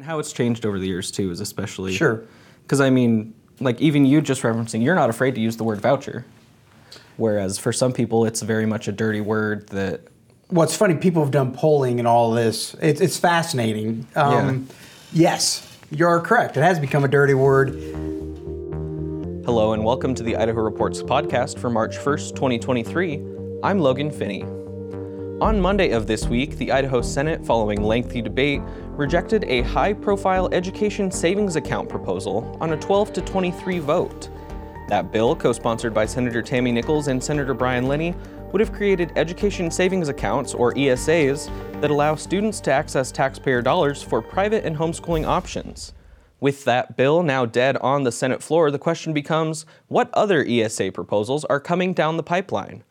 And how it's changed over the years too is especially Sure. Because I mean, like even you just referencing, you're not afraid to use the word voucher, whereas for some people it's very much a dirty word that. What's funny, people have done polling and all this. It's, it's fascinating. Um, Yes, you're correct. It has become a dirty word. Hello and welcome to the Idaho Reports podcast for March 1st, 2023. I'm Logan Finney. On Monday of this week, the Idaho Senate, following lengthy debate, rejected a high profile education savings account proposal on a 12 to 23 vote. That bill, co sponsored by Senator Tammy Nichols and Senator Brian Lenney, would have created education savings accounts, or ESAs, that allow students to access taxpayer dollars for private and homeschooling options. With that bill now dead on the Senate floor, the question becomes what other ESA proposals are coming down the pipeline?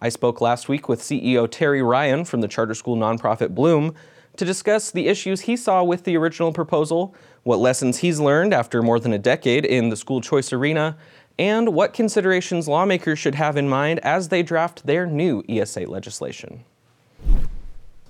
I spoke last week with CEO Terry Ryan from the charter school nonprofit Bloom to discuss the issues he saw with the original proposal, what lessons he's learned after more than a decade in the school choice arena, and what considerations lawmakers should have in mind as they draft their new ESA legislation.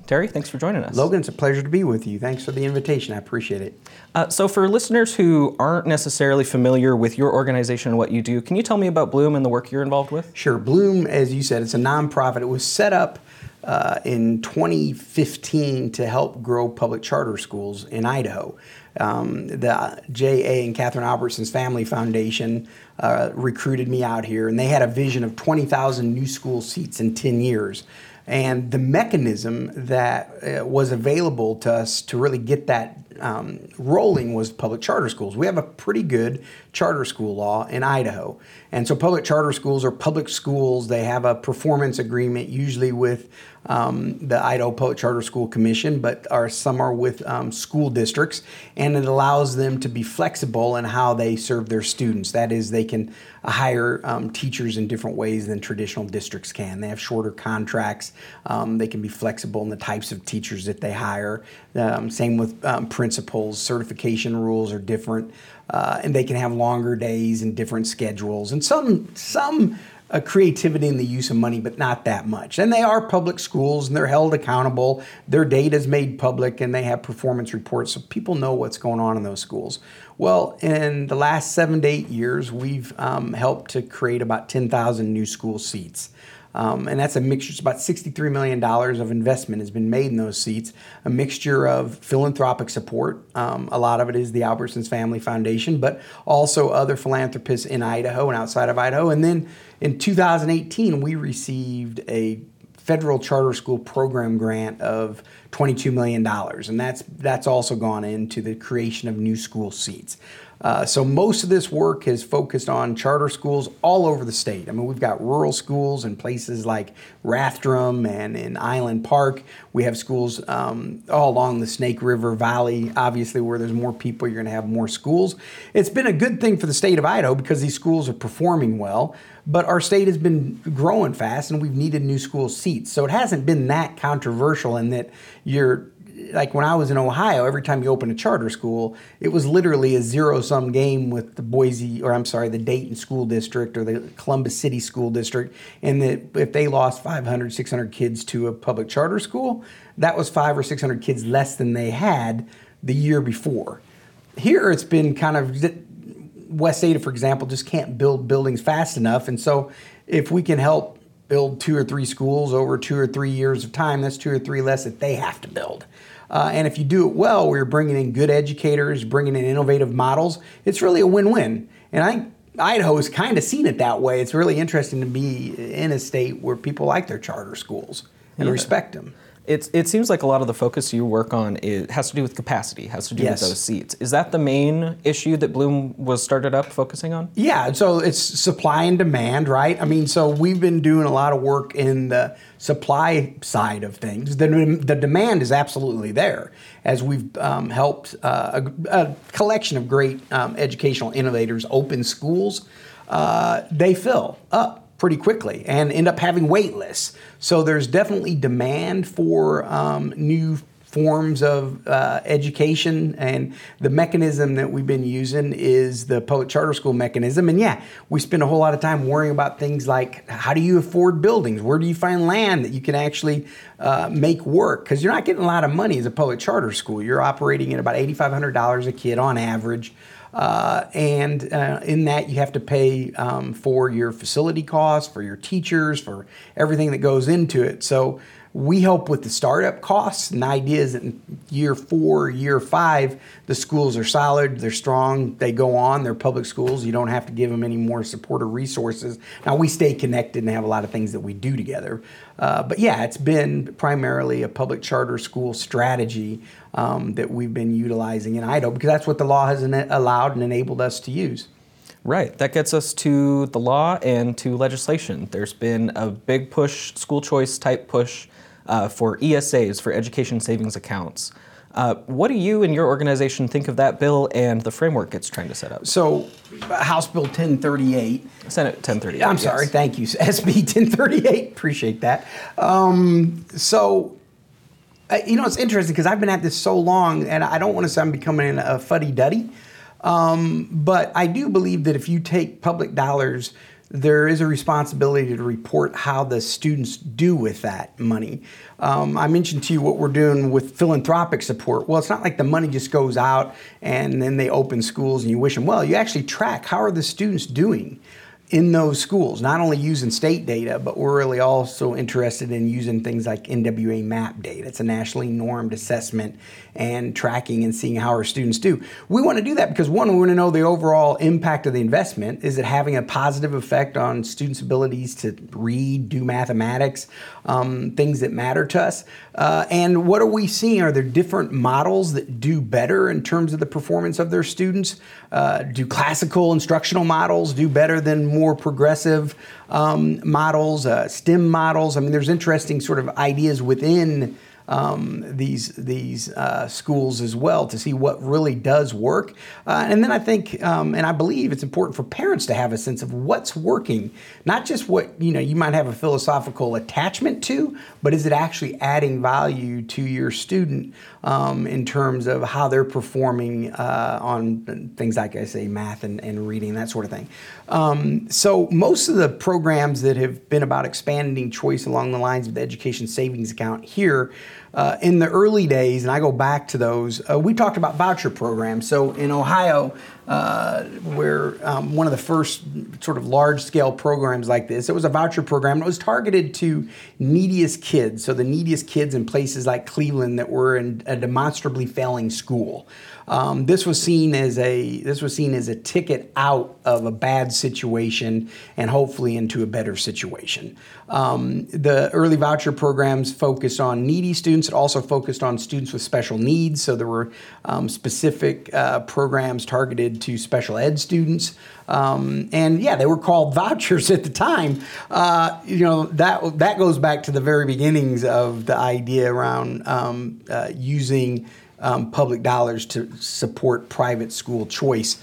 Terry, thanks for joining us. Logan, it's a pleasure to be with you. Thanks for the invitation. I appreciate it. Uh, so, for listeners who aren't necessarily familiar with your organization and what you do, can you tell me about Bloom and the work you're involved with? Sure. Bloom, as you said, it's a nonprofit. It was set up uh, in 2015 to help grow public charter schools in Idaho. Um, the J.A. and Kathryn Albertson's Family Foundation uh, recruited me out here, and they had a vision of 20,000 new school seats in 10 years. And the mechanism that uh, was available to us to really get that um, rolling was public charter schools. We have a pretty good charter school law in Idaho. And so public charter schools are public schools. They have a performance agreement, usually with um, the Idaho Charter School Commission, but are some are with um, school districts, and it allows them to be flexible in how they serve their students. That is, they can hire um, teachers in different ways than traditional districts can. They have shorter contracts. Um, they can be flexible in the types of teachers that they hire. Um, same with um, principals. Certification rules are different, uh, and they can have longer days and different schedules. And some some creativity in the use of money, but not that much. And they are public schools and they're held accountable. Their data is made public and they have performance reports so people know what's going on in those schools. Well, in the last seven to eight years, we've um, helped to create about 10,000 new school seats. Um, and that's a mixture. It's about $63 million of investment has been made in those seats, a mixture of philanthropic support. Um, a lot of it is the Albertsons Family Foundation, but also other philanthropists in Idaho and outside of Idaho. And then in 2018, we received a federal charter school program grant of $22 million, and that's, that's also gone into the creation of new school seats. Uh, so most of this work has focused on charter schools all over the state. I mean, we've got rural schools in places like Rathdrum and in Island Park. We have schools um, all along the Snake River Valley. Obviously, where there's more people, you're going to have more schools. It's been a good thing for the state of Idaho because these schools are performing well. But our state has been growing fast, and we've needed new school seats. So it hasn't been that controversial in that you're like when I was in Ohio, every time you open a charter school, it was literally a zero sum game with the Boise, or I'm sorry, the Dayton School District or the Columbus City School District. And that if they lost 500, 600 kids to a public charter school, that was five or 600 kids less than they had the year before. Here it's been kind of West Ada, for example, just can't build buildings fast enough. And so if we can help build two or three schools over two or three years of time, that's two or three less that they have to build. Uh, and if you do it well, where you're bringing in good educators, bringing in innovative models, it's really a win-win. And I think Idaho has kind of seen it that way. It's really interesting to be in a state where people like their charter schools and Yeah. respect them. It's, it seems like a lot of the focus you work on is, has to do with capacity, has to do Yes. with those seats. Is that the main issue that Bloom was started up focusing on? Yeah, so it's supply and demand, right? I mean, so we've been doing a lot of work in the supply side of things. The, the demand is absolutely there as we've um, helped uh, a, a collection of great um, educational innovators open schools. Uh, they fill up pretty quickly and end up having wait lists. So there's definitely demand for um, new forms of uh, education. And the mechanism that we've been using is the public charter school mechanism. And yeah, we spend a whole lot of time worrying about things like how do you afford buildings? Where do you find land that you can actually uh, make work? Because you're not getting a lot of money as a public charter school. You're operating at about $8,500 a kid on average. Uh, and uh, in that, you have to pay um, for your facility costs, for your teachers, for everything that goes into it. So we help with the startup costs. And the idea is that in year four, year five, the schools are solid, they're strong, they go on, they're public schools. You don't have to give them any more support or resources. Now, we stay connected and have a lot of things that we do together. Uh, but yeah, it's been primarily a public charter school strategy um, that we've been utilizing in Idaho because that's what the law has allowed and enabled us to use. Right. That gets us to the law and to legislation. There's been a big push, school choice type push uh, for ESAs, for education savings accounts. Uh, what do you and your organization think of that bill and the framework it's trying to set up? So, House Bill 1038. Senate 1038. I'm sorry, thank you. SB 1038. Appreciate that. Um, so, uh, you know, it's interesting because I've been at this so long, and I don't want to say I'm becoming a fuddy duddy, um, but I do believe that if you take public dollars, there is a responsibility to report how the students do with that money. Um, I mentioned to you what we're doing with philanthropic support. Well, it's not like the money just goes out and then they open schools and you wish them well. You actually track how are the students doing in those schools, not only using state data, but we're really also interested in using things like NWEA MAP data. It's a nationally normed assessment and tracking and seeing how our students do. We want to do that because one, we want to know the overall impact of the investment. Is it having a positive effect on students' abilities to read, do mathematics, um, things that matter to us? Uh, and what are we seeing? Are there different models that do better in terms of the performance of their students? Uh, do classical instructional models do better than more progressive um, models, uh, STEM models? I mean, there's interesting sort of ideas within um, these these uh, schools as well to see what really does work. Uh, and then I think, um, and I believe it's important for parents to have a sense of what's working, not just what you know you might have a philosophical attachment to, but is it actually adding value to your student um, in terms of how they're performing uh, on things like I say math and, and reading that sort of thing. Um, so most of the programs that have been about expanding choice along the lines of the education savings account here uh, in the early days, and I go back to those, uh, we talked about voucher programs. So in Ohio, uh, where um, one of the first sort of large scale programs like this, it was a voucher program. It was targeted to neediest kids. So the neediest kids in places like Cleveland that were in a demonstrably failing school. Um, this was seen as a this was seen as a ticket out of a bad situation and hopefully into a better situation. Um, the early voucher programs focused on needy students. It also focused on students with special needs. So there were um, specific uh, programs targeted to special ed students. Um, and yeah, they were called vouchers at the time. Uh, you know that that goes back to the very beginnings of the idea around um, uh, using um, public dollars to support private school choice.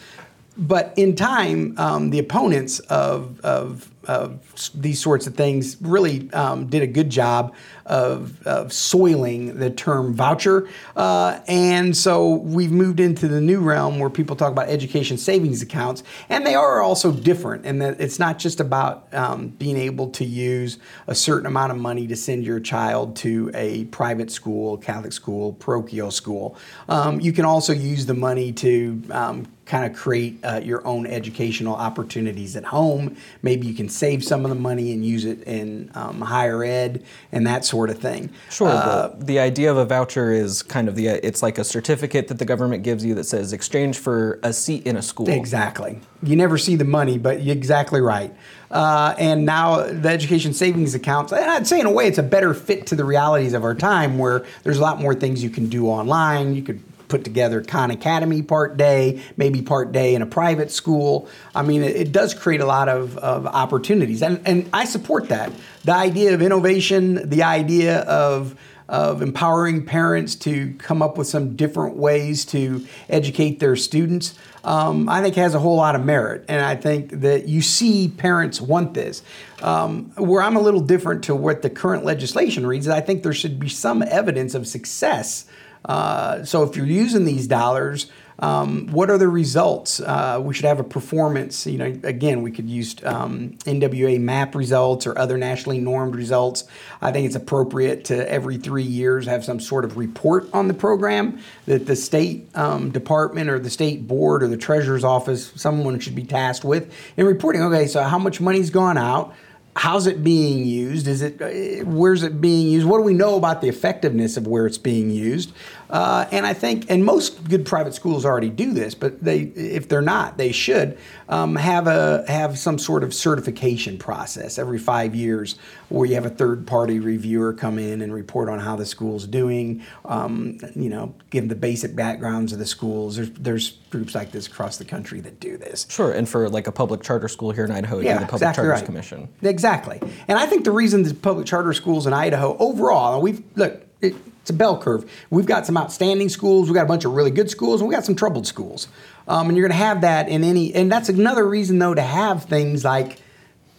But in time, um, the opponents of, of of these sorts of things really um, did a good job of, of soiling the term voucher. Uh, and so we've moved into the new realm where people talk about education savings accounts. And they are also different in that it's not just about um, being able to use a certain amount of money to send your child to a private school, Catholic school, parochial school. Um, you can also use the money to um, kind of create uh, your own educational opportunities at home. Maybe you can save some of the money and use it in um, higher ed and that sort of thing. Sure. Uh, the, the, idea of a voucher is kind of the it's like a certificate that the government gives you that says exchange for a seat in a school. Exactly. You never see the money, but you're exactly right. Uh, and now the education savings accounts, I'd say in a way it's a better fit to the realities of our time where there's a lot more things you can do online. You could put together Khan Academy part day, maybe part day in a private school. I mean, it, it does create a lot of, of opportunities. And, and I support that. The idea of innovation, the idea of of empowering parents to come up with some different ways to educate their students, um, I think has a whole lot of merit. And I think that you see parents want this. Um, where I'm a little different to what the current legislation reads, I think there should be some evidence of success Uh, so if you're using these dollars, um, what are the results? Uh, we should have a performance. You know, again, we could use um, NWEA MAP results or other nationally normed results. I think it's appropriate to every three years have some sort of report on the program that the state um, department or the state board or the treasurer's office, someone should be tasked with in reporting. Okay, so how much money's gone out? How's it being used? Is it uh, where's it being used? What do we know about the effectiveness of where it's being used? Uh, and I think, and most good private schools already do this, but they, if they're not, they should um, have a have some sort of certification process every five years, where you have a third party reviewer come in and report on how the school's doing. Um, you know, give the basic backgrounds of the schools. There's there's groups like this across the country that do this. Sure, and for like a public charter school here in Idaho, yeah, the Public exactly Charters right. Commission. Exactly, and I think the reason the public charter schools in Idaho overall, we've look. It, it's a bell curve. We've got some outstanding schools. We've got a bunch of really good schools, and we got some troubled schools. Um, and you're going to have that in any, and that's another reason though to have things like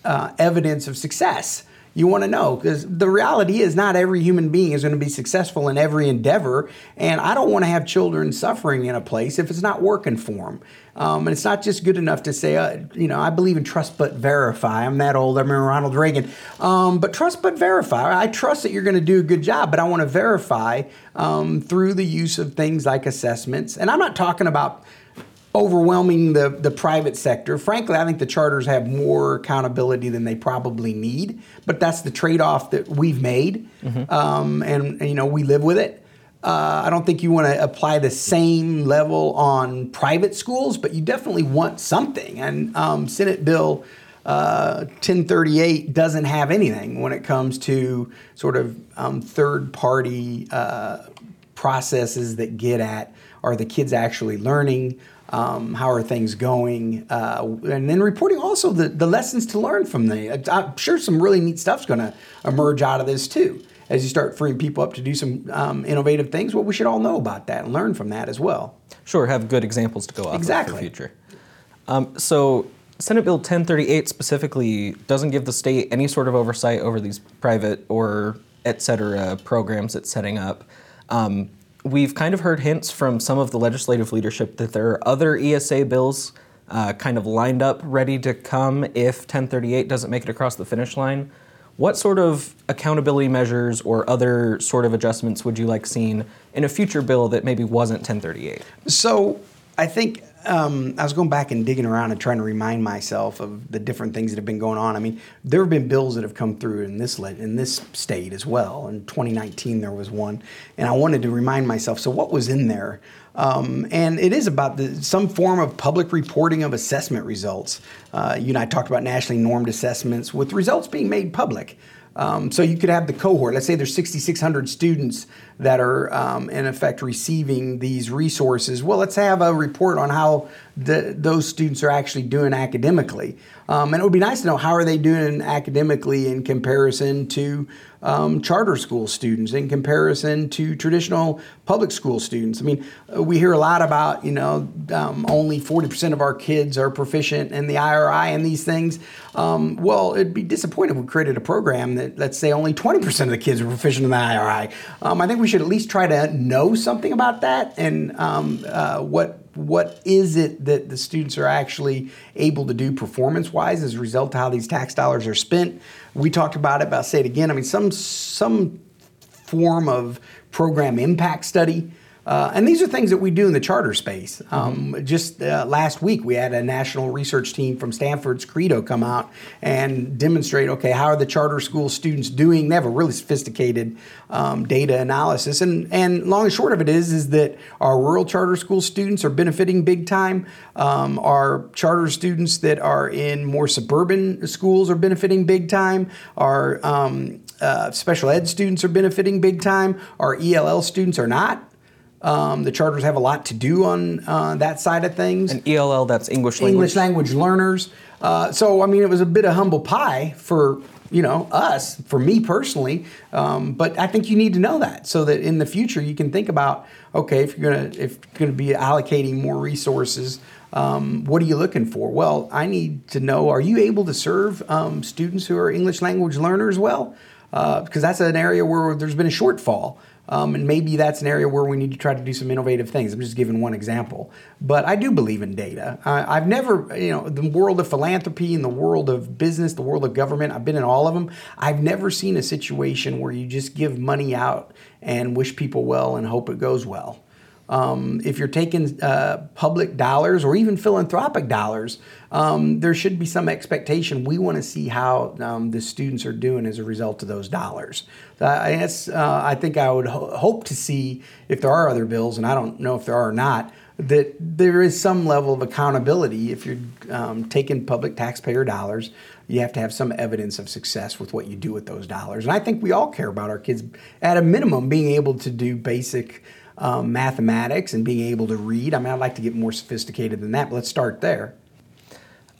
uh, evidence of success. You want to know because the reality is not every human being is going to be successful in every endeavor, and I don't want to have children suffering in a place if it's not working for them. Um, and it's not just good enough to say, uh, you know, I believe in trust but verify. I'm that old. I remember Ronald Reagan. Um, but trust but verify. I trust that you're going to do a good job, but I want to verify um, through the use of things like assessments. And I'm not talking about overwhelming the, the private sector. Frankly, I think the charters have more accountability than they probably need, but that's the trade off that we've made. Mm-hmm. Um, and, and, you know, we live with it. Uh, I don't think you want to apply the same level on private schools, but you definitely want something. And um, Senate Bill uh, 1038 doesn't have anything when it comes to sort of um, third party uh, processes that get at are the kids actually learning? Um, how are things going? Uh, and then reporting also the, the lessons to learn from the. I'm sure some really neat stuff's going to emerge out of this too. As you start freeing people up to do some um, innovative things, well, we should all know about that and learn from that as well. Sure, have good examples to go off exactly. of for the future. Um, so, Senate Bill 1038 specifically doesn't give the state any sort of oversight over these private or et cetera programs it's setting up. Um, we've kind of heard hints from some of the legislative leadership that there are other ESA bills uh, kind of lined up, ready to come if 1038 doesn't make it across the finish line. What sort of accountability measures or other sort of adjustments would you like seen in a future bill that maybe wasn't 1038? So I think um, I was going back and digging around and trying to remind myself of the different things that have been going on. I mean, there have been bills that have come through in this in this state as well. In 2019, there was one, and I wanted to remind myself. So, what was in there? Um, and it is about the, some form of public reporting of assessment results. Uh, you and I talked about nationally normed assessments with results being made public. Um, so you could have the cohort. Let's say there's 6,600 students that are um, in effect receiving these resources. Well, let's have a report on how the, those students are actually doing academically. Um, and it would be nice to know how are they doing academically in comparison to um, charter school students, in comparison to traditional public school students. I mean, we hear a lot about you know um, only 40% of our kids are proficient in the IRI and these things. Um, well, it'd be disappointing if we created a program that let's say only 20% of the kids are proficient in the IRI. Um, I think we should at least try to know something about that and um, uh, what what is it that the students are actually able to do performance wise as a result of how these tax dollars are spent. We talked about it, but I'll say it again. I mean, some some form of program impact study uh, and these are things that we do in the charter space. Um, mm-hmm. Just uh, last week, we had a national research team from Stanford's Credo come out and demonstrate okay, how are the charter school students doing? They have a really sophisticated um, data analysis. And, and long and short of it is, is that our rural charter school students are benefiting big time. Um, our charter students that are in more suburban schools are benefiting big time. Our um, uh, special ed students are benefiting big time. Our ELL students are not. Um, the charters have a lot to do on uh, that side of things. And ELL, that's English language. English language learners. Uh, so I mean, it was a bit of humble pie for you know us, for me personally. Um, but I think you need to know that so that in the future you can think about okay, if you're gonna if you're gonna be allocating more resources. Um, what are you looking for? Well, I need to know: Are you able to serve um, students who are English language learners well? Because uh, that's an area where there's been a shortfall. Um, and maybe that's an area where we need to try to do some innovative things. I'm just giving one example. But I do believe in data. Uh, I've never, you know, the world of philanthropy and the world of business, the world of government, I've been in all of them. I've never seen a situation where you just give money out and wish people well and hope it goes well. Um, if you're taking uh, public dollars or even philanthropic dollars, um, there should be some expectation. We want to see how um, the students are doing as a result of those dollars. Uh, I, uh, I think I would ho- hope to see if there are other bills, and I don't know if there are or not, that there is some level of accountability. If you're um, taking public taxpayer dollars, you have to have some evidence of success with what you do with those dollars. And I think we all care about our kids, at a minimum, being able to do basic um, mathematics and being able to read. I mean, I'd like to get more sophisticated than that, but let's start there.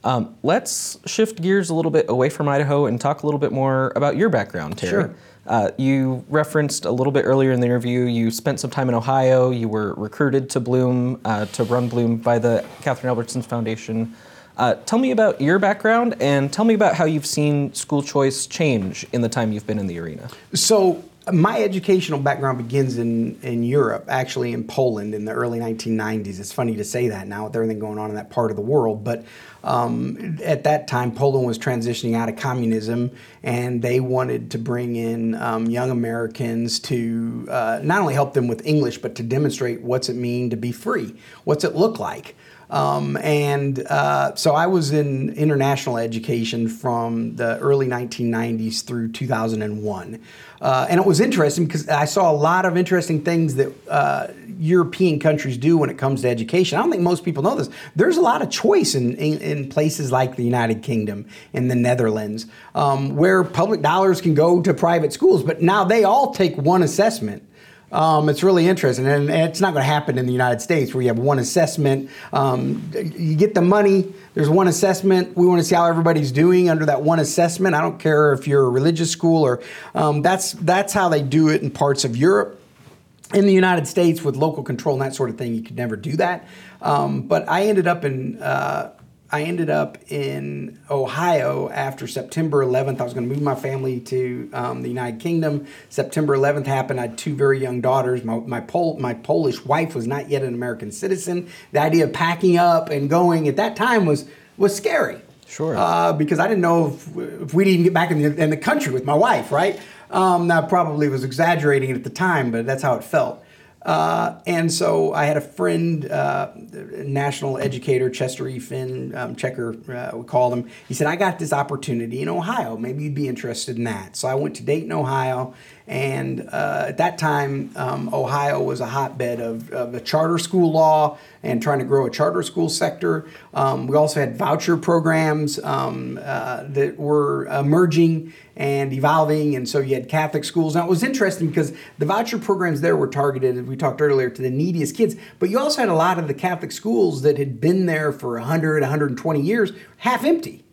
Um, let's shift gears a little bit away from Idaho and talk a little bit more about your background, Terry. Sure. Uh, you referenced a little bit earlier in the interview, you spent some time in Ohio. You were recruited to Bloom, uh, to run Bloom by the Kathryn Albertson Foundation. Uh, tell me about your background and tell me about how you've seen school choice change in the time you've been in the arena. So, my educational background begins in, in Europe, actually in Poland in the early 1990s. It's funny to say that now with everything going on in that part of the world, but um, at that time, Poland was transitioning out of communism, and they wanted to bring in um, young Americans to uh, not only help them with English, but to demonstrate what's it mean to be free, what's it look like. Um, and uh, so I was in international education from the early 1990s through 2001. Uh, and it was interesting because I saw a lot of interesting things that uh, European countries do when it comes to education. I don't think most people know this. There's a lot of choice in, in, in places like the United Kingdom and the Netherlands um, where public dollars can go to private schools, but now they all take one assessment. Um, it's really interesting, and, it's not going to happen in the United States where you have one assessment. Um, you get the money, there's one assessment. We want to see how everybody's doing under that one assessment. I don't care if you're a religious school or um, that's that's how they do it in parts of Europe. In the United States, with local control and that sort of thing, you could never do that. Um, but I ended up in uh, I ended up in Ohio after September 11th. I was going to move my family to um, the United Kingdom. September 11th happened. I had two very young daughters. My, my, Pol- my Polish wife was not yet an American citizen. The idea of packing up and going at that time was, was scary. Sure. Uh, because I didn't know if, if we'd even get back in the, in the country with my wife, right? Um, that probably was exaggerating it at the time, but that's how it felt. Uh, and so I had a friend, uh, national educator, Chester E. Finn, um, Checker, uh, we called him. He said, I got this opportunity in Ohio. Maybe you'd be interested in that. So I went to Dayton, Ohio. And uh, at that time, um, Ohio was a hotbed of, of, a charter school law and trying to grow a charter school sector. Um, we also had voucher programs um, uh, that were emerging and evolving. And so you had Catholic schools. Now it was interesting because the voucher programs there were targeted, as we talked earlier, to the neediest kids. But you also had a lot of the Catholic schools that had been there for 100, 120 years, half empty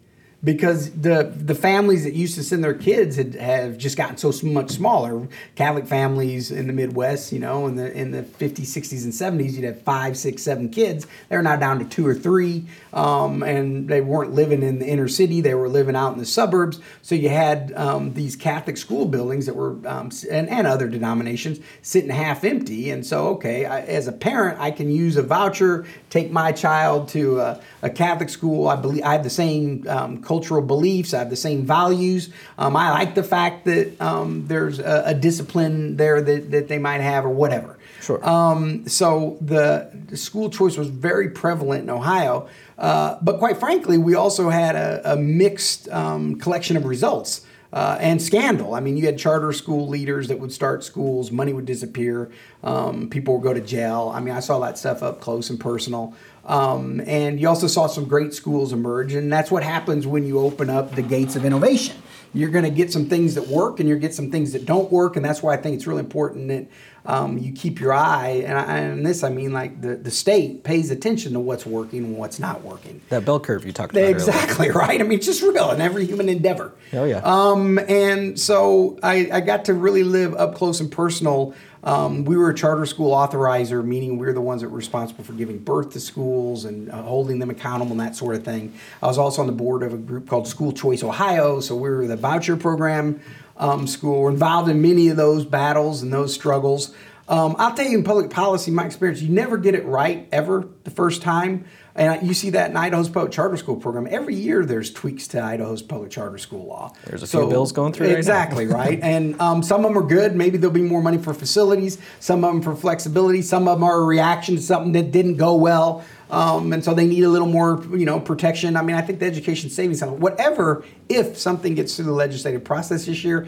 because the the families that used to send their kids had, have just gotten so much smaller. Catholic families in the Midwest, you know, in the in the 50s, 60s, and 70s, you'd have five, six, seven kids. They're now down to two or three, um, and they weren't living in the inner city. They were living out in the suburbs. So you had um, these Catholic school buildings that were um, and, and other denominations sitting half empty. And so, okay, I, as a parent, I can use a voucher, take my child to a, a Catholic school. I believe I have the same um, cultural beliefs. I have the same values. Um, I like the fact that um, there's a, a, discipline there that, that they might have or whatever. Sure. Um, so the, the, school choice was very prevalent in Ohio. Uh, but quite frankly, we also had a, a mixed um, collection of results. Uh, and scandal. I mean, you had charter school leaders that would start schools, money would disappear, um, people would go to jail. I mean, I saw that stuff up close and personal. Um, and you also saw some great schools emerge, and that's what happens when you open up the gates of innovation. You're going to get some things that work, and you're get some things that don't work, and that's why I think it's really important that um, you keep your eye. And, I, and this, I mean, like the, the state pays attention to what's working and what's not working. That bell curve you talked about. Exactly earlier. right. I mean, it's just real in every human endeavor. Oh yeah. Um, and so I, I got to really live up close and personal um, we were a charter school authorizer, meaning we are the ones that were responsible for giving birth to schools and uh, holding them accountable and that sort of thing. I was also on the board of a group called School Choice Ohio, so we were the voucher program um, school. We're involved in many of those battles and those struggles. Um, I'll tell you in public policy, my experience, you never get it right ever the first time. And you see that in Idaho's public charter school program. Every year there's tweaks to Idaho's public charter school law. There's a few bills going through Exactly, right? right? And um, some of them are good. Maybe there'll be more money for facilities, some of them for flexibility, some of them are a reaction to something that didn't go well. Um, and so they need a little more, you know, protection. I mean, I think the education savings, whatever, if something gets through the legislative process this year,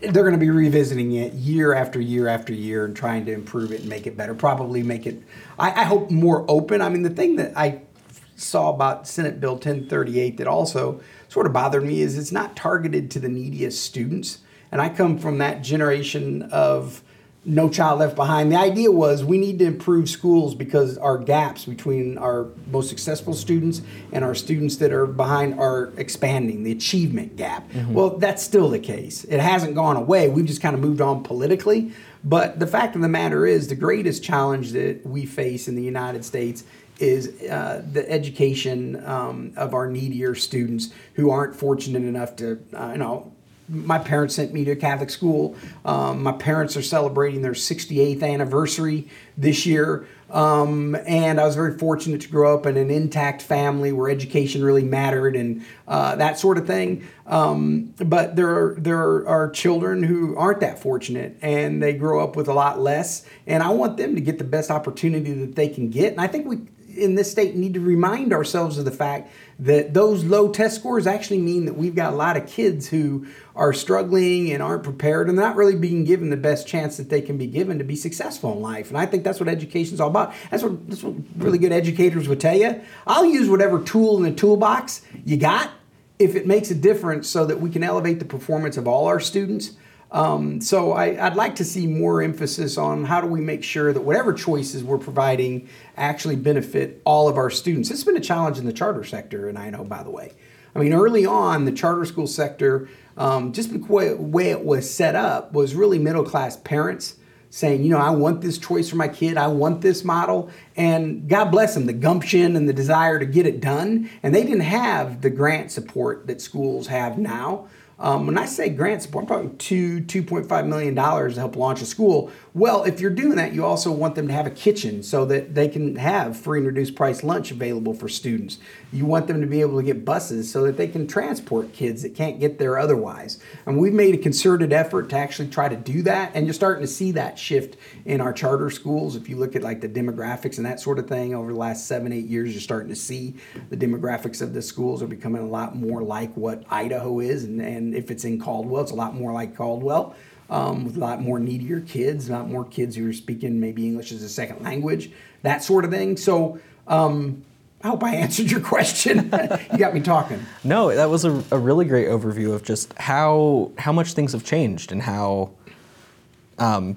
they're going to be revisiting it year after year after year and trying to improve it and make it better. Probably make it, I, I hope, more open. I mean, the thing that I saw about Senate Bill 1038 that also sort of bothered me is it's not targeted to the neediest students. And I come from that generation of no Child Left Behind. The idea was we need to improve schools because our gaps between our most successful students and our students that are behind are expanding, the achievement gap. Mm-hmm. Well, that's still the case. It hasn't gone away. We've just kind of moved on politically. But the fact of the matter is, the greatest challenge that we face in the United States is uh, the education um, of our needier students who aren't fortunate enough to, uh, you know, my parents sent me to a Catholic school. Um, my parents are celebrating their 68th anniversary this year. Um, and I was very fortunate to grow up in an intact family where education really mattered and uh, that sort of thing. Um, but there are, there are children who aren't that fortunate and they grow up with a lot less. And I want them to get the best opportunity that they can get. And I think we in this state need to remind ourselves of the fact that those low test scores actually mean that we've got a lot of kids who are struggling and aren't prepared and not really being given the best chance that they can be given to be successful in life. And I think that's what education is all about. That's what, that's what really good educators would tell you. I'll use whatever tool in the toolbox you got if it makes a difference so that we can elevate the performance of all our students um, so I, would like to see more emphasis on how do we make sure that whatever choices we're providing actually benefit all of our students. It's been a challenge in the charter sector, and I know, by the way. I mean, early on, the charter school sector, um, just the way it was set up, was really middle class parents saying, you know, I want this choice for my kid, I want this model. And God bless them, the gumption and the desire to get it done. And they didn't have the grant support that schools have now. Um, when I say grant support, I'm talking two, $2.5 million to help launch a school. Well, if you're doing that, you also want them to have a kitchen so that they can have free and reduced price lunch available for students. You want them to be able to get buses so that they can transport kids that can't get there otherwise. And we've made a concerted effort to actually try to do that. And you're starting to see that shift in our charter schools. If you look at like the demographics and that sort of thing over the last seven, eight years, you're starting to see the demographics of the schools are becoming a lot more like what Idaho is. And, and if it's in Caldwell, it's a lot more like Caldwell. Um, with a lot more needier kids, a lot more kids who are speaking maybe English as a second language, that sort of thing. So um, I hope I answered your question. you got me talking. No, that was a, a, really great overview of just how how much things have changed and how um,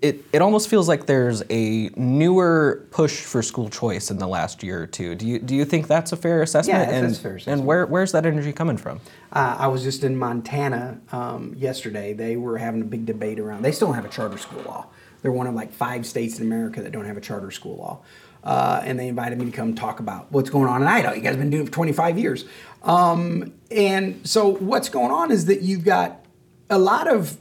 it it almost feels like there's a newer push for school choice in the last year or two. Do you do you think that's a fair assessment? Yeah, that's, and, that's fair assessment. And where where's that energy coming from? Uh, I was just in Montana um, yesterday. They were having a big debate around. They still don't have a charter school law. They're one of like five states in America that don't have a charter school law. Uh, and they invited me to come talk about what's going on in Idaho. You guys have been doing it for 25 years. Um, and so what's going on is that you've got a lot of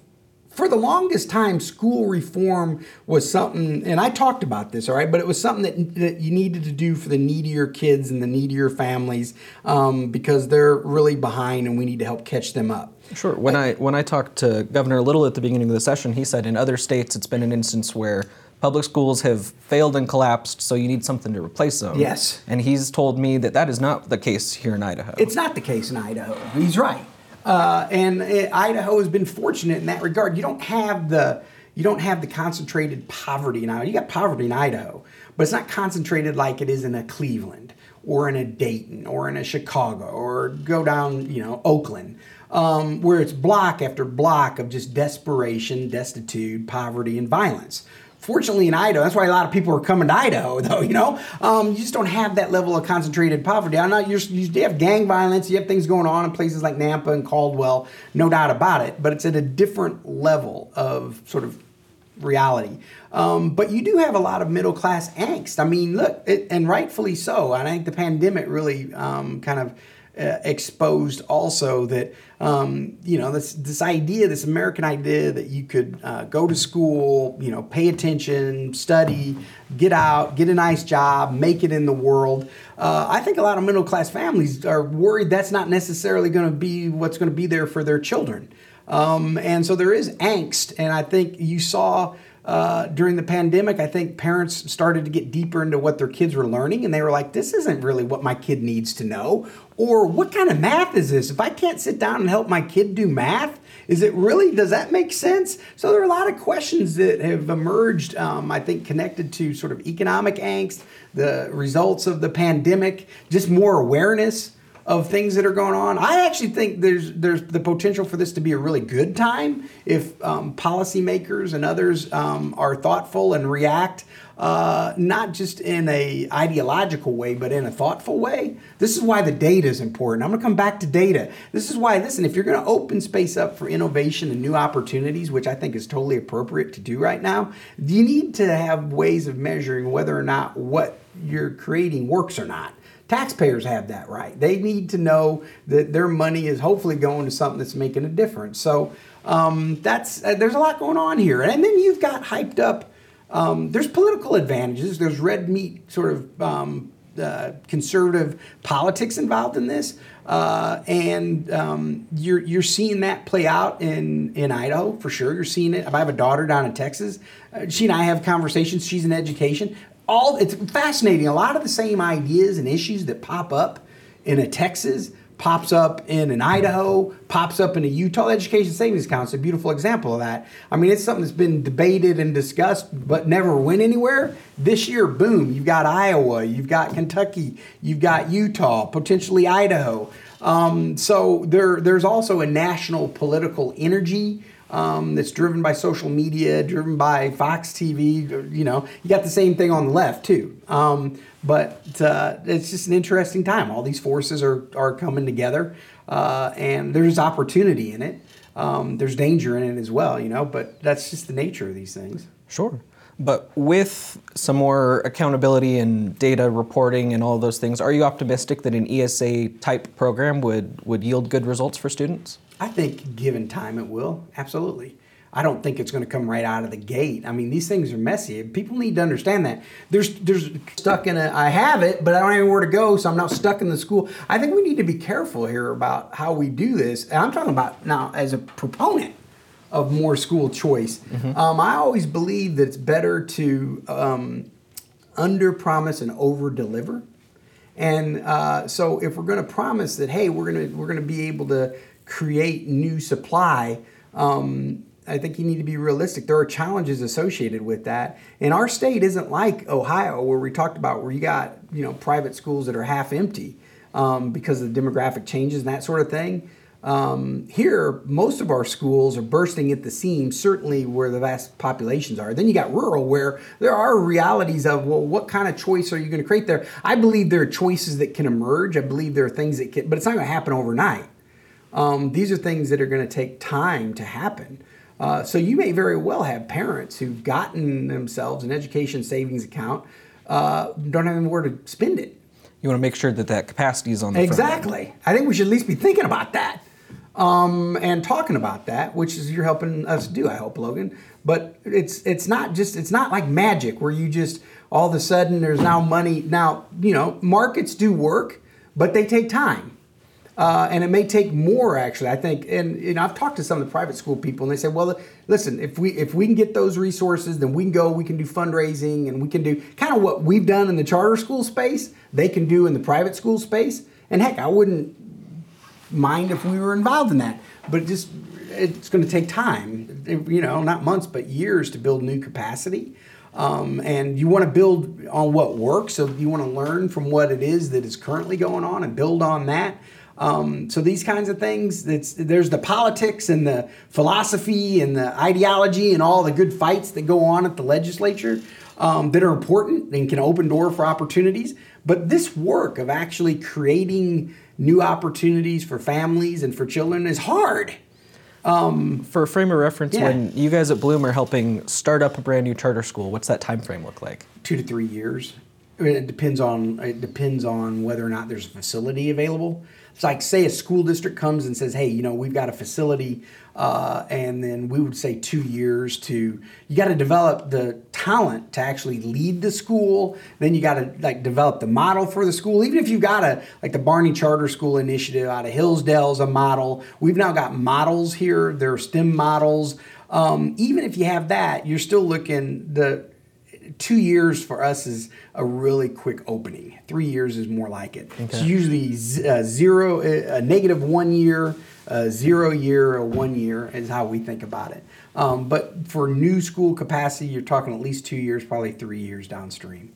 for the longest time, school reform was something, and I talked about this, all right, but it was something that, that you needed to do for the needier kids and the needier families um, because they're really behind and we need to help catch them up. Sure. When I when I talked to Governor Little at the beginning of the session, he said in other states it's been an instance where public schools have failed and collapsed, so you need something to replace them. Yes. And he's told me that that is not the case here in Idaho. It's not the case in Idaho. He's right. Uh, and it, Idaho has been fortunate in that regard. You don't have the you don't have the concentrated poverty in Idaho. You got poverty in Idaho, but it's not concentrated like it is in a Cleveland or in a Dayton or in a Chicago or go down, you know, Oakland, um, where it's block after block of just desperation, destitute, poverty, and violence. Fortunately, in Idaho, that's why a lot of people are coming to Idaho, though. You know, um, you just don't have that level of concentrated poverty. Not. You're, you have gang violence. You have things going on in places like Nampa and Caldwell, no doubt about it. But it's at a different level of sort of reality. Um, but you do have a lot of middle class angst. I mean, look, it, and rightfully so. I think the pandemic really um, kind of uh, exposed also that um, you know this this idea, this American idea that you could uh, go to school, you know, pay attention, study, get out, get a nice job, make it in the world. Uh, I think a lot of middle class families are worried that's not necessarily going to be what's going to be there for their children, um, and so there is angst. And I think you saw uh, during the pandemic, I think parents started to get deeper into what their kids were learning, and they were like, "This isn't really what my kid needs to know." Or, "What kind of math is this? If I can't sit down and help my kid do math, is it really? Does that make sense?" So there are a lot of questions that have emerged. Um, I think connected to sort of economic angst, the results of the pandemic, just more awareness of things that are going on. I actually think there's there's the potential for this to be a really good time if um, policymakers and others um, are thoughtful and react. Uh, not just in a ideological way, but in a thoughtful way. This is why the data is important. I'm going to come back to data. This is why, listen, if you're going to open space up for innovation and new opportunities, which I think is totally appropriate to do right now, you need to have ways of measuring whether or not what you're creating works or not. Taxpayers have that right. They need to know that their money is hopefully going to something that's making a difference. So um, that's uh, there's a lot going on here, and then you've got hyped up. Um, there's political advantages. There's red meat sort of um, uh, conservative politics involved in this, uh, and um, you're you're seeing that play out in in Idaho for sure. You're seeing it. I have a daughter down in Texas. Uh, she and I have conversations. She's in education all it's fascinating. A lot of the same ideas and issues that pop up in a Texas pops up in an Idaho, pops up in a Utah education savings account. It's a beautiful example of that. I mean, it's something that's been debated and discussed, but never went anywhere. This year, boom, you've got Iowa, you've got Kentucky, you've got Utah, potentially Idaho. Um, so there, there's also a national political energy um, that's driven by social media, driven by Fox TV. You know, you got the same thing on the left too. Um, but uh, it's just an interesting time. All these forces are are coming together, uh, and there's opportunity in it. Um, there's danger in it as well, you know. But that's just the nature of these things. Sure. But with some more accountability and data reporting and all those things, are you optimistic that an ESA type program would, would yield good results for students? I think given time it will, absolutely. I don't think it's going to come right out of the gate. I mean, these things are messy. People need to understand that. There's there's stuck in a I have it, but I don't know where to go, so I'm not stuck in the school. I think we need to be careful here about how we do this. And I'm talking about now as a proponent of more school choice. Mm-hmm. Um, I always believe that it's better to um, under promise and over deliver. And uh, so, if we're going to promise that, hey, we're going to we're going to be able to create new supply, um, I think you need to be realistic. There are challenges associated with that. And our state isn't like Ohio, where we talked about where you got you know private schools that are half empty um, because of the demographic changes and that sort of thing. Um, here, most of our schools are bursting at the seams, certainly where the vast populations are. Then you got rural, where there are realities of, well, what kind of choice are you going to create there? I believe there are choices that can emerge. I believe there are things that can, but it's not going to happen overnight. Um, these are things that are going to take time to happen. Uh, so you may very well have parents who've gotten themselves an education savings account, uh, don't have anywhere to spend it. You want to make sure that that capacity is on the exactly. I think we should at least be thinking about that um, and talking about that, which is you're helping us do. I hope, Logan. But it's it's not just it's not like magic where you just all of a sudden there's now money. Now you know markets do work, but they take time. Uh, and it may take more actually. I think, and you know, I've talked to some of the private school people, and they say, "Well, listen, if we if we can get those resources, then we can go. We can do fundraising, and we can do kind of what we've done in the charter school space. They can do in the private school space. And heck, I wouldn't mind if we were involved in that, but it just it's going to take time. You know, not months, but years to build new capacity. Um, and you want to build on what works, so you want to learn from what it is that is currently going on and build on that. Um, so these kinds of things, there's the politics and the philosophy and the ideology and all the good fights that go on at the legislature um, that are important and can open door for opportunities. But this work of actually creating new opportunities for families and for children is hard. Um, for a frame of reference, yeah. when you guys at Bloom are helping start up a brand new charter school, what's that time frame look like? Two to three years. it depends on it depends on whether or not there's a facility available. It's like say a school district comes and says, "Hey, you know, we've got a facility," uh, and then we would say two years to. You got to develop the talent to actually lead the school. Then you got to like develop the model for the school. Even if you got a like the Barney Charter School initiative out of Hillsdale is a model. We've now got models here. There are STEM models. Um, even if you have that, you're still looking the two years for us is a really quick opening. Three years is more like it. Okay. It's usually z- uh, zero, uh, a negative one year, a zero year, a one year is how we think about it. Um, but for new school capacity, you're talking at least two years, probably three years downstream.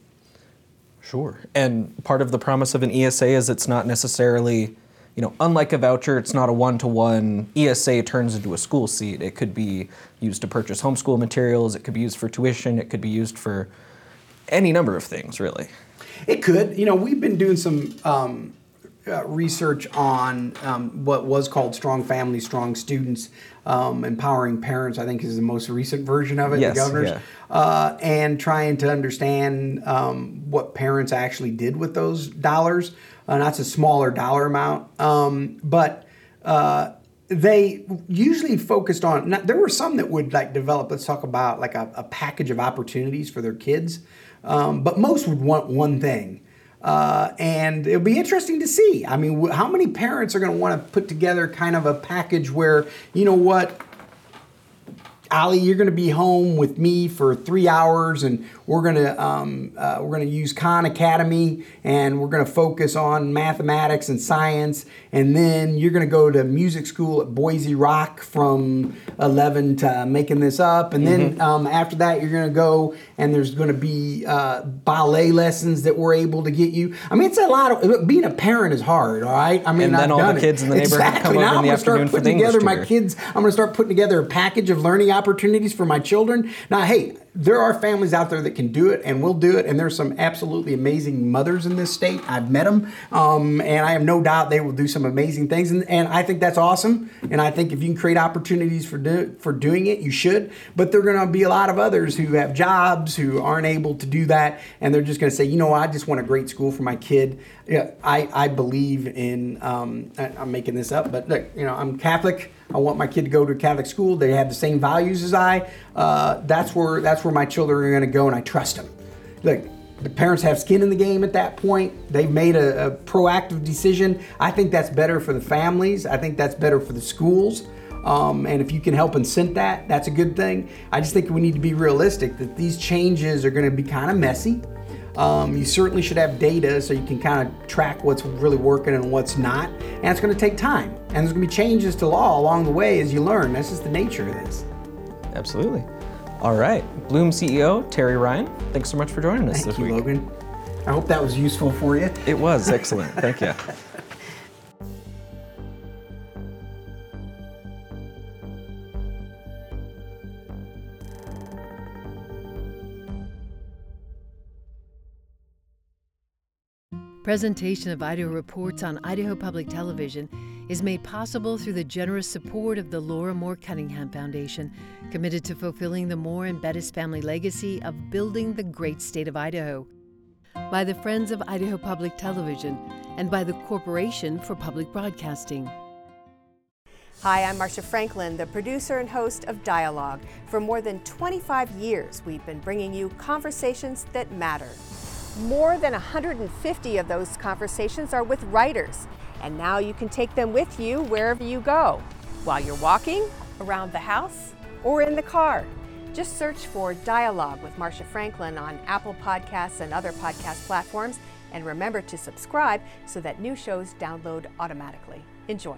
Sure. And part of the promise of an ESA is it's not necessarily you know, unlike a voucher, it's not a one-to-one. ESA turns into a school seat. It could be used to purchase homeschool materials. It could be used for tuition. It could be used for any number of things, really. It could. You know, we've been doing some um, uh, research on um, what was called Strong Families, Strong Students, um, Empowering Parents, I think is the most recent version of it, yes, the governor's, yeah. uh, and trying to understand um, what parents actually did with those dollars. Uh, that's a smaller dollar amount, um, but uh, they usually focused on. Not, there were some that would like develop. Let's talk about like a, a package of opportunities for their kids, um, but most would want one thing. Uh, and it'll be interesting to see. I mean, how many parents are going to want to put together kind of a package where, you know what, Ali, you're going to be home with me for three hours, and we're going to um, uh, we're going to use Khan Academy, and we're going to focus on mathematics and science, and then you're going to go to music school at Boise Rock from 11 to making this up, and then mm-hmm. um, after that you're going to go and there's going to be uh, ballet lessons that we're able to get you. I mean, it's a lot of being a parent is hard. All right, I mean, and then I've all the kids it. in the neighborhood exactly. come now over in the afternoon for the putting together English my kids. I'm going to start putting together a package of learning opportunities for my children. Now, hey, there are families out there that can do it and will do it, and there's some absolutely amazing mothers in this state. I've met them, um, and I have no doubt they will do some amazing things, and, and I think that's awesome. And I think if you can create opportunities for do, for doing it, you should. But there are going to be a lot of others who have jobs who aren't able to do that, and they're just going to say, you know, I just want a great school for my kid. Yeah, I I believe in. Um, I'm making this up, but look, you know, I'm Catholic. I want my kid to go to a Catholic school. They have the same values as I. Uh, that's where that's where my children are going to go, and I trust them. Look, the parents have skin in the game at that point. They've made a, a proactive decision. I think that's better for the families. I think that's better for the schools. Um, and if you can help incent that, that's a good thing. I just think we need to be realistic that these changes are going to be kind of messy. Um, you certainly should have data so you can kind of track what's really working and what's not. And it's going to take time. And there's going to be changes to law along the way as you learn. That's just the nature of this. Absolutely. All right. Bluum CEO Terry Ryan, thanks so much for joining us Thank this you, week. Logan. I hope that was useful for you. It was excellent. Thank you. Presentation of Idaho Reports on Idaho Public Television is made possible through the generous support of the Laura Moore Cunningham Foundation, committed to fulfilling the Moore and Bettis family legacy of building the great state of Idaho. By the Friends of Idaho Public Television and by the Corporation for Public Broadcasting. Hi, I'm Marcia Franklin, the producer and host of Dialogue. For more than 25 years, we've been bringing you conversations that matter. More than 150 of those conversations are with writers, and now you can take them with you wherever you go, while you're walking, around the house, or in the car. Just search for Dialogue with Marcia Franklin on Apple Podcasts and other podcast platforms, and remember to subscribe so that new shows download automatically. Enjoy.